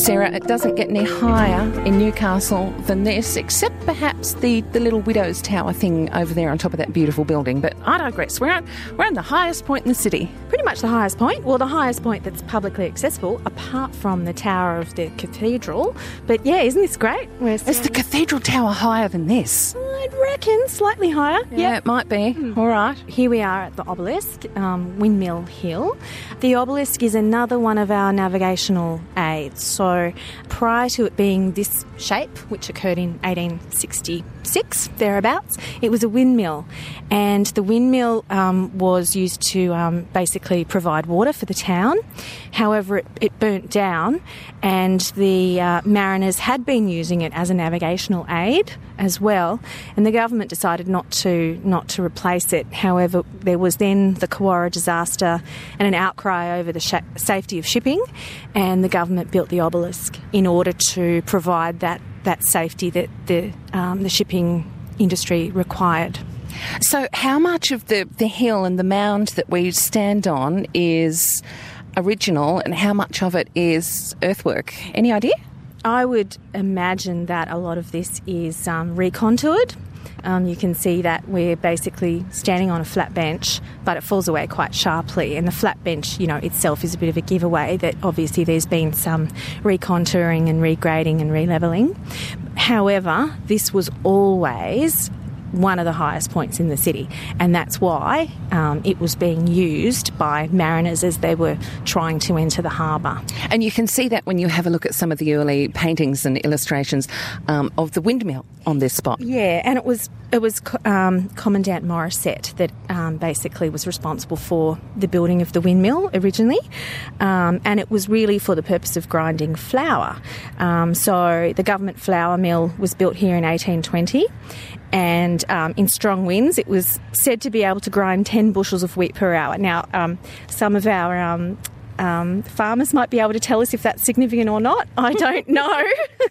Sarah, it doesn't get any higher in Newcastle than this, except perhaps the, the little widow's tower thing over there on top of that beautiful building. But I digress. We're at, we're at the highest point in the city. Pretty much the highest point. Well, the highest point that's publicly accessible, apart from the tower of the cathedral. But yeah, isn't this great? Is the cathedral tower higher than this? Mm, I'd reckon slightly higher. Yeah, it might be. Mm. All right. Here we are at the obelisk, um, Windmill Hill. The obelisk is another one of our navigational aids. So prior to it being this shape, which occurred in 1866, thereabouts, it was a windmill. And the windmill um, was used to um, basically provide water for the town. However, it, it burnt down, and the uh, mariners had been using it as a navigational aid as well. And the government decided not to not to replace it. However, there was then the Cawarra disaster and an outcry over the sh- safety of shipping, and the government built the obelisk in order to provide that that safety that the um, the shipping industry required. So, how much of the, the hill and the mound that we stand on is original, and how much of it is earthwork? Any idea? I would imagine that a lot of this is um, recontoured. Um, you can see that we're basically standing on a flat bench, but it falls away quite sharply. And the flat bench, you know, itself is a bit of a giveaway that obviously there's been some recontouring and regrading and releveling. However, this was always one of the highest points in the city, and that's why um, it was being used by mariners as they were trying to enter the harbour. And you can see that when you have a look at some of the early paintings and illustrations um, of the windmill on this spot. Yeah, and it was it was um, Commandant Morisset that um, basically was responsible for the building of the windmill originally, um, and it was really for the purpose of grinding flour. Um, so the government flour mill was built here in 1820 and um, in strong winds, it was said to be able to grind 10 bushels of wheat per hour. Now, um, some of our um, um, farmers might be able to tell us if that's significant or not. I don't know.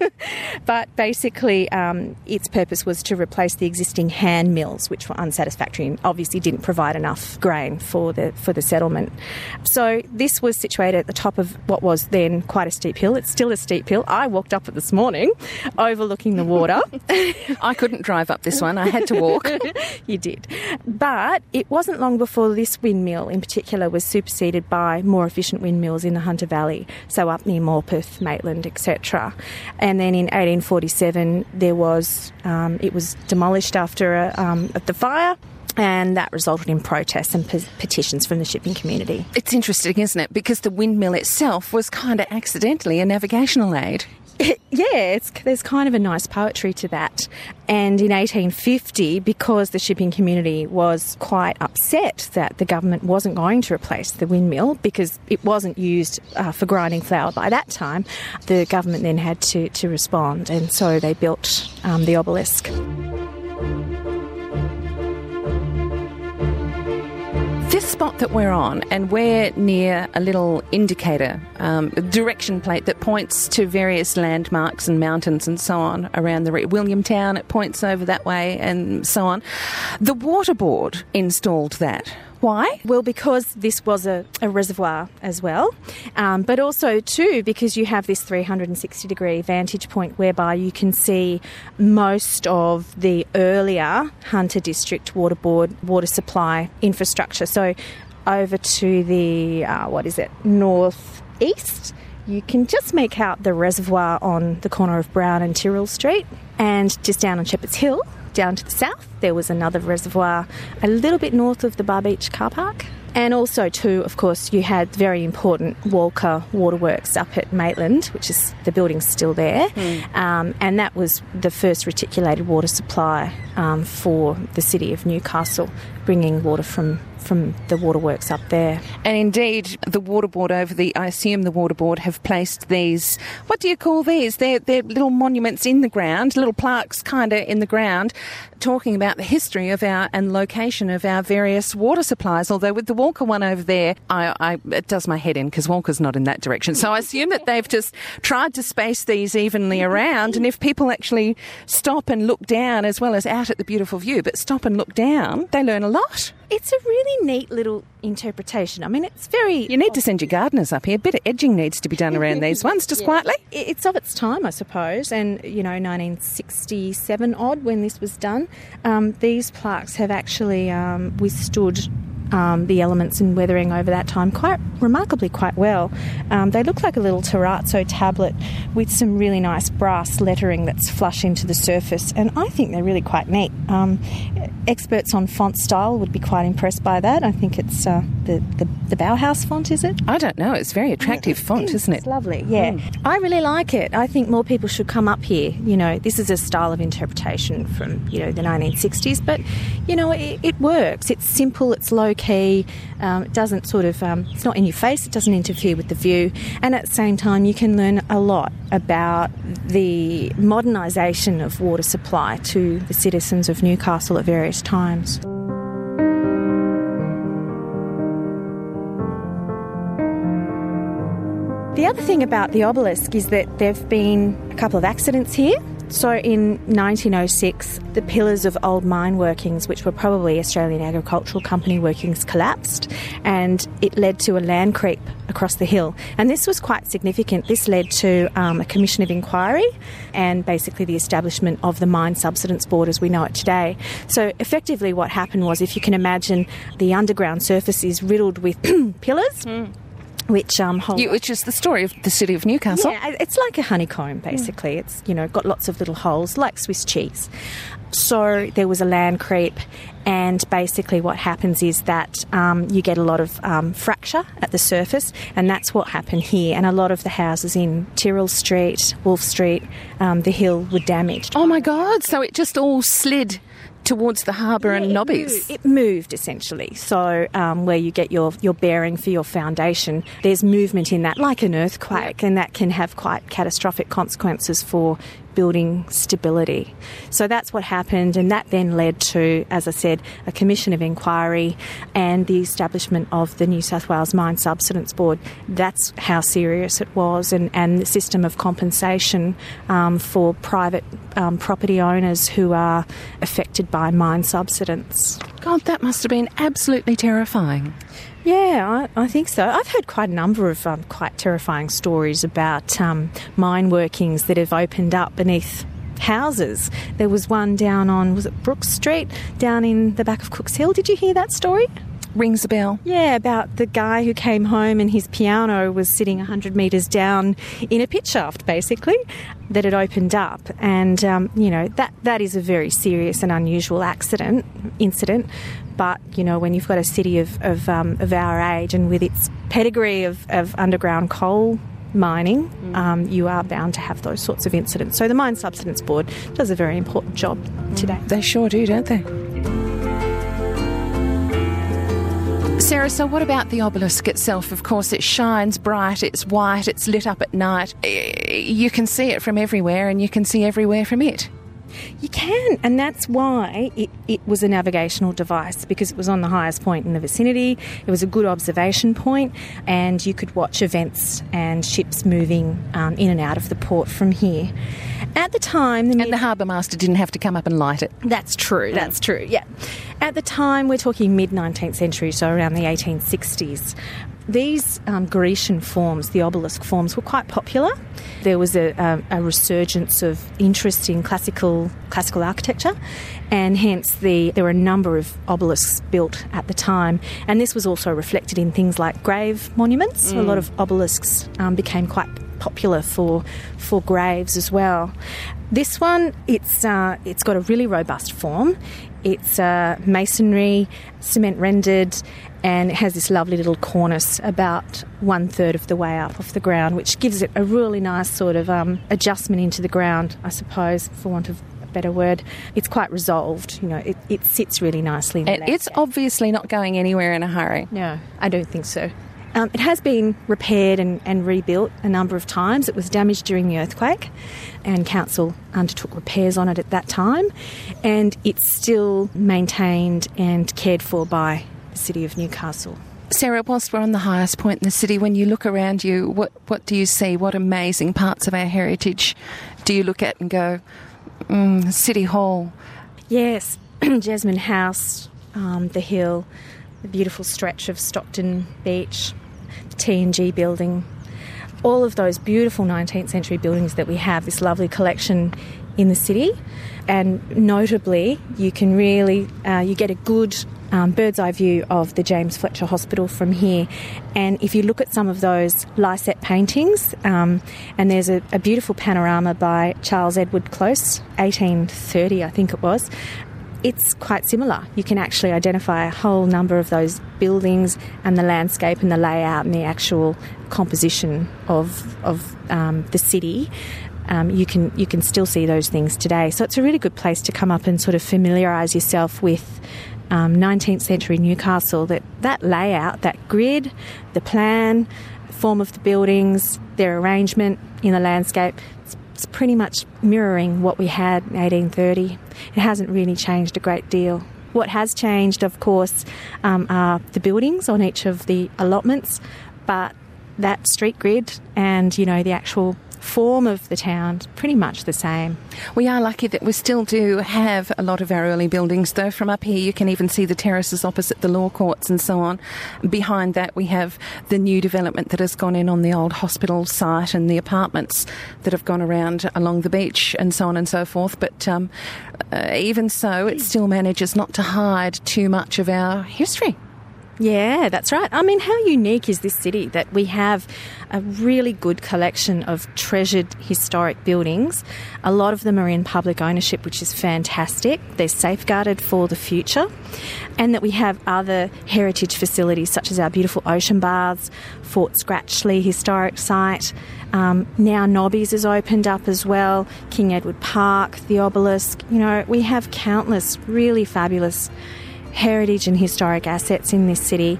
but basically, um, its purpose was to replace the existing hand mills, which were unsatisfactory and obviously didn't provide enough grain for the for the settlement. So this was situated at the top of what was then quite a steep hill. It's still a steep hill. I walked up it this morning, overlooking the water. I couldn't drive up this one. I had to walk. you did, but it wasn't long before this windmill, in particular, was superseded by more efficient windmills in the Hunter Valley, so up near Morpeth, Maitland, etc. And then in 1847, there was um, it was demolished after a, um, the fire and that resulted in protests and pe- petitions from the shipping community. It's interesting, isn't it? Because the windmill itself was kind of accidentally a navigational aid. yeah, there's kind of a nice poetry to that. And in 1850, because the shipping community was quite upset that the government wasn't going to replace the windmill because it wasn't used uh, for grinding flour by that time, the government then had to, to respond. And so they built um, the obelisk. This spot that we're on, and we're near a little indicator, um, direction plate that points to various landmarks and mountains and so on around the re- Williamtown. It points over that way and so on. The water board installed that. Why? Well, because this was a, a reservoir as well, um, but also too because you have this 360 degree vantage point whereby you can see most of the earlier Hunter District Water Board water supply infrastructure. So over to the uh, what is it northeast. You can just make out the reservoir on the corner of Brown and Tyrrell Street, and just down on Shepherd's Hill, down to the south, there was another reservoir a little bit north of the Bar Beach car park. And also, too, of course, you had very important Walka Waterworks up at Maitland, which is the building's still there, mm. um, and that was the first reticulated water supply um, for the city of Newcastle, bringing water from from the waterworks up there. And indeed, the water board over the, I assume the water board have placed these, what do you call these? They're, they're little monuments in the ground, little plaques kind of in the ground, talking about the history of our and location of our various water supplies. Although with the Walka one over there, I, I it does my head in because Walka's not in that direction. So I assume that they've just tried to space these evenly around. And if people actually stop and look down as well as out at the beautiful view but stop and look down, they learn a lot. It's a really neat little interpretation. I mean, it's very. You need to send your gardeners up here. A bit of edging needs to be done around these ones, just Yeah. quietly. It's of its time, I suppose, and you know, 1967 odd when this was done. Um, these plaques have actually um, withstood um, the elements and weathering over that time quite remarkably quite well. Um, they look like a little terrazzo tablet with some really nice brass lettering that's flush into the surface, and I think they're really quite neat. Um, experts on font style would be quite impressed by that. I think it's uh, the, the the Bauhaus font, is it? I don't know. It's very attractive font, isn't it? It's lovely, yeah. I really like it. I think more people should come up here. You know, this is a style of interpretation from, you know, the 1960s, but, you know, it, it works. It's simple, it's low key, um, it doesn't sort of, um, it's not in your face, it doesn't interfere with the view, and at the same time, you can learn a lot about the modernisation of water supply to the citizens of Newcastle at various times. The other thing about the obelisk is that there have been a couple of accidents here. So in 1906, the pillars of old mine workings, which were probably Australian Agricultural Company workings, collapsed and it led to a land creep across the hill. And this was quite significant. This led to um, a commission of inquiry and basically the establishment of the Mine Subsidence Board as we know it today. So effectively, what happened was if you can imagine the underground surface is riddled with pillars. Which um, You, which is the story of the city of Newcastle. yeah, it's like a honeycomb, basically. It's, you know, got lots of little holes, like Swiss cheese. So there was a land creep, and basically what happens is that um, you get a lot of um, fracture at the surface, and that's what happened here. And a lot of the houses in Tyrrell Street, Wolfe Street, um, the hill were damaged. Oh my God! So it just all slid towards the harbour and Yeah, it Nobbies. moved- It moved essentially. So um, where you get your, your bearing for your foundation, there's movement in that, like an earthquake, and that can have quite catastrophic consequences for building stability. So that's what happened, and that then led to, as I said, a commission of inquiry and the establishment of the New South Wales Mine Subsidence Board. That's how serious it was, and, and the system of compensation um, for private um, property owners who are affected by mine subsidence. God, that must have been absolutely terrifying. Yeah, I, I think so. I've heard quite a number of um, quite terrifying stories about um, mine workings that have opened up beneath houses. There was one down on, was it Brook Street, down in the back of Cooks Hill. Did you hear that story? Rings a bell. Yeah, about the guy who came home and his piano was sitting 100 metres down in a pit shaft, basically, that had opened up. And, um, you know, that, that is a very serious and unusual accident, incident. But, you know, when you've got a city of, of, um, of our age and with its pedigree of, of underground coal mining, um, you are bound to have those sorts of incidents. So the Mine Subsidence Board does a very important job today. They sure do, don't they? Sarah, so what about the obelisk itself? Of course, it shines bright, it's white, it's lit up at night. You can see it from everywhere, and you can see everywhere from it. You can, and that's why it, it was a navigational device because it was on the highest point in the vicinity. It was a good observation point, and you could watch events and ships moving um, in and out of the port from here. At the time, the And the harbour master didn't have to come up and light it. that's true. That's true. Yeah. At the time, we're talking mid 19th century, so around the 1860s. These um, Grecian forms, the obelisk forms, were quite popular. There was a, a, a resurgence of interest in classical classical architecture, and hence the there were a number of obelisks built at the time. And this was also reflected in things like grave monuments. A lot of obelisks um, became quite popular for for graves as well. This one, it's uh, it's got a really robust form. It's uh, masonry, cement rendered, and it has this lovely little cornice about one third of the way up off the ground, which gives it a really nice sort of um, adjustment into the ground, I suppose, for want of a better word. It's quite resolved. You know, it, it sits really nicely. In the it's obviously not going anywhere in a hurry. No, I don't think so. Um, it has been repaired and, and rebuilt a number of times. It was damaged during the earthquake, and council undertook repairs on it at that time. And it's still maintained and cared for by City of Newcastle. Sarah, whilst we're on the highest point in the city, when you look around you, what, what do you see? What amazing parts of our heritage do you look at and go, mm, City Hall? Yes, Jasmine House, um, the hill, the beautiful stretch of Stockton Beach, the T&G building, all of those beautiful 19th century buildings that we have, this lovely collection in the city. And notably, you can really, uh, you get a good um, bird's eye view of the James Fletcher Hospital from here. And if you look at some of those Lycett paintings, um, and there's a, a, beautiful panorama by Charles Edward Close, 1830, I think it was. It's quite similar. You can actually identify a whole number of those buildings and the landscape and the layout and the actual composition of, of um, the city. Um, you can you can still see those things today. So it's a really good place to come up and sort of familiarise yourself with um, 19th century Newcastle, that, that layout, that grid, the plan, form of the buildings, their arrangement in the landscape, it's, it's pretty much mirroring what we had in 1830. It hasn't really changed a great deal. What has changed, of course, um, are the buildings on each of the allotments, but that street grid and you know the actual form of the town pretty much the same. We are lucky that we still do have a lot of our early buildings, though. From up here, you can even see the terraces opposite the law courts and so on. Behind that, we have the new development that has gone in on the old hospital site and the apartments that have gone around along the beach and so on and so forth. But um, uh, even so, it still manages not to hide too much of our history. Yeah, that's right. I mean, how unique is this city that we have a really good collection of treasured historic buildings? A lot of them are in public ownership, which is fantastic. They're safeguarded for the future. And that we have other heritage facilities such as our beautiful ocean baths, Fort Scratchley Historic Site. Um, now Nobby's has opened up as well, King Edward Park, the obelisk. You know, we have countless really fabulous heritage and historic assets in this city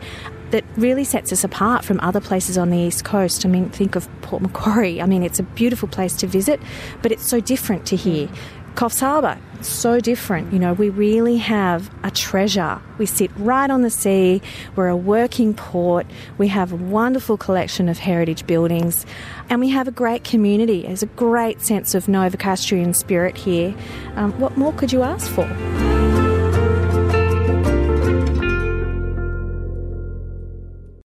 that really sets us apart from other places on the east coast. I mean, think of Port Macquarie. I mean, it's a beautiful place to visit, but it's so different to here. Coffs Harbour, so different. You know, we really have a treasure. We sit right on the sea. We're a working port. We have a wonderful collection of heritage buildings, and we have a great community. There's a great sense of Novocastrian spirit here. Um, what more could you ask for?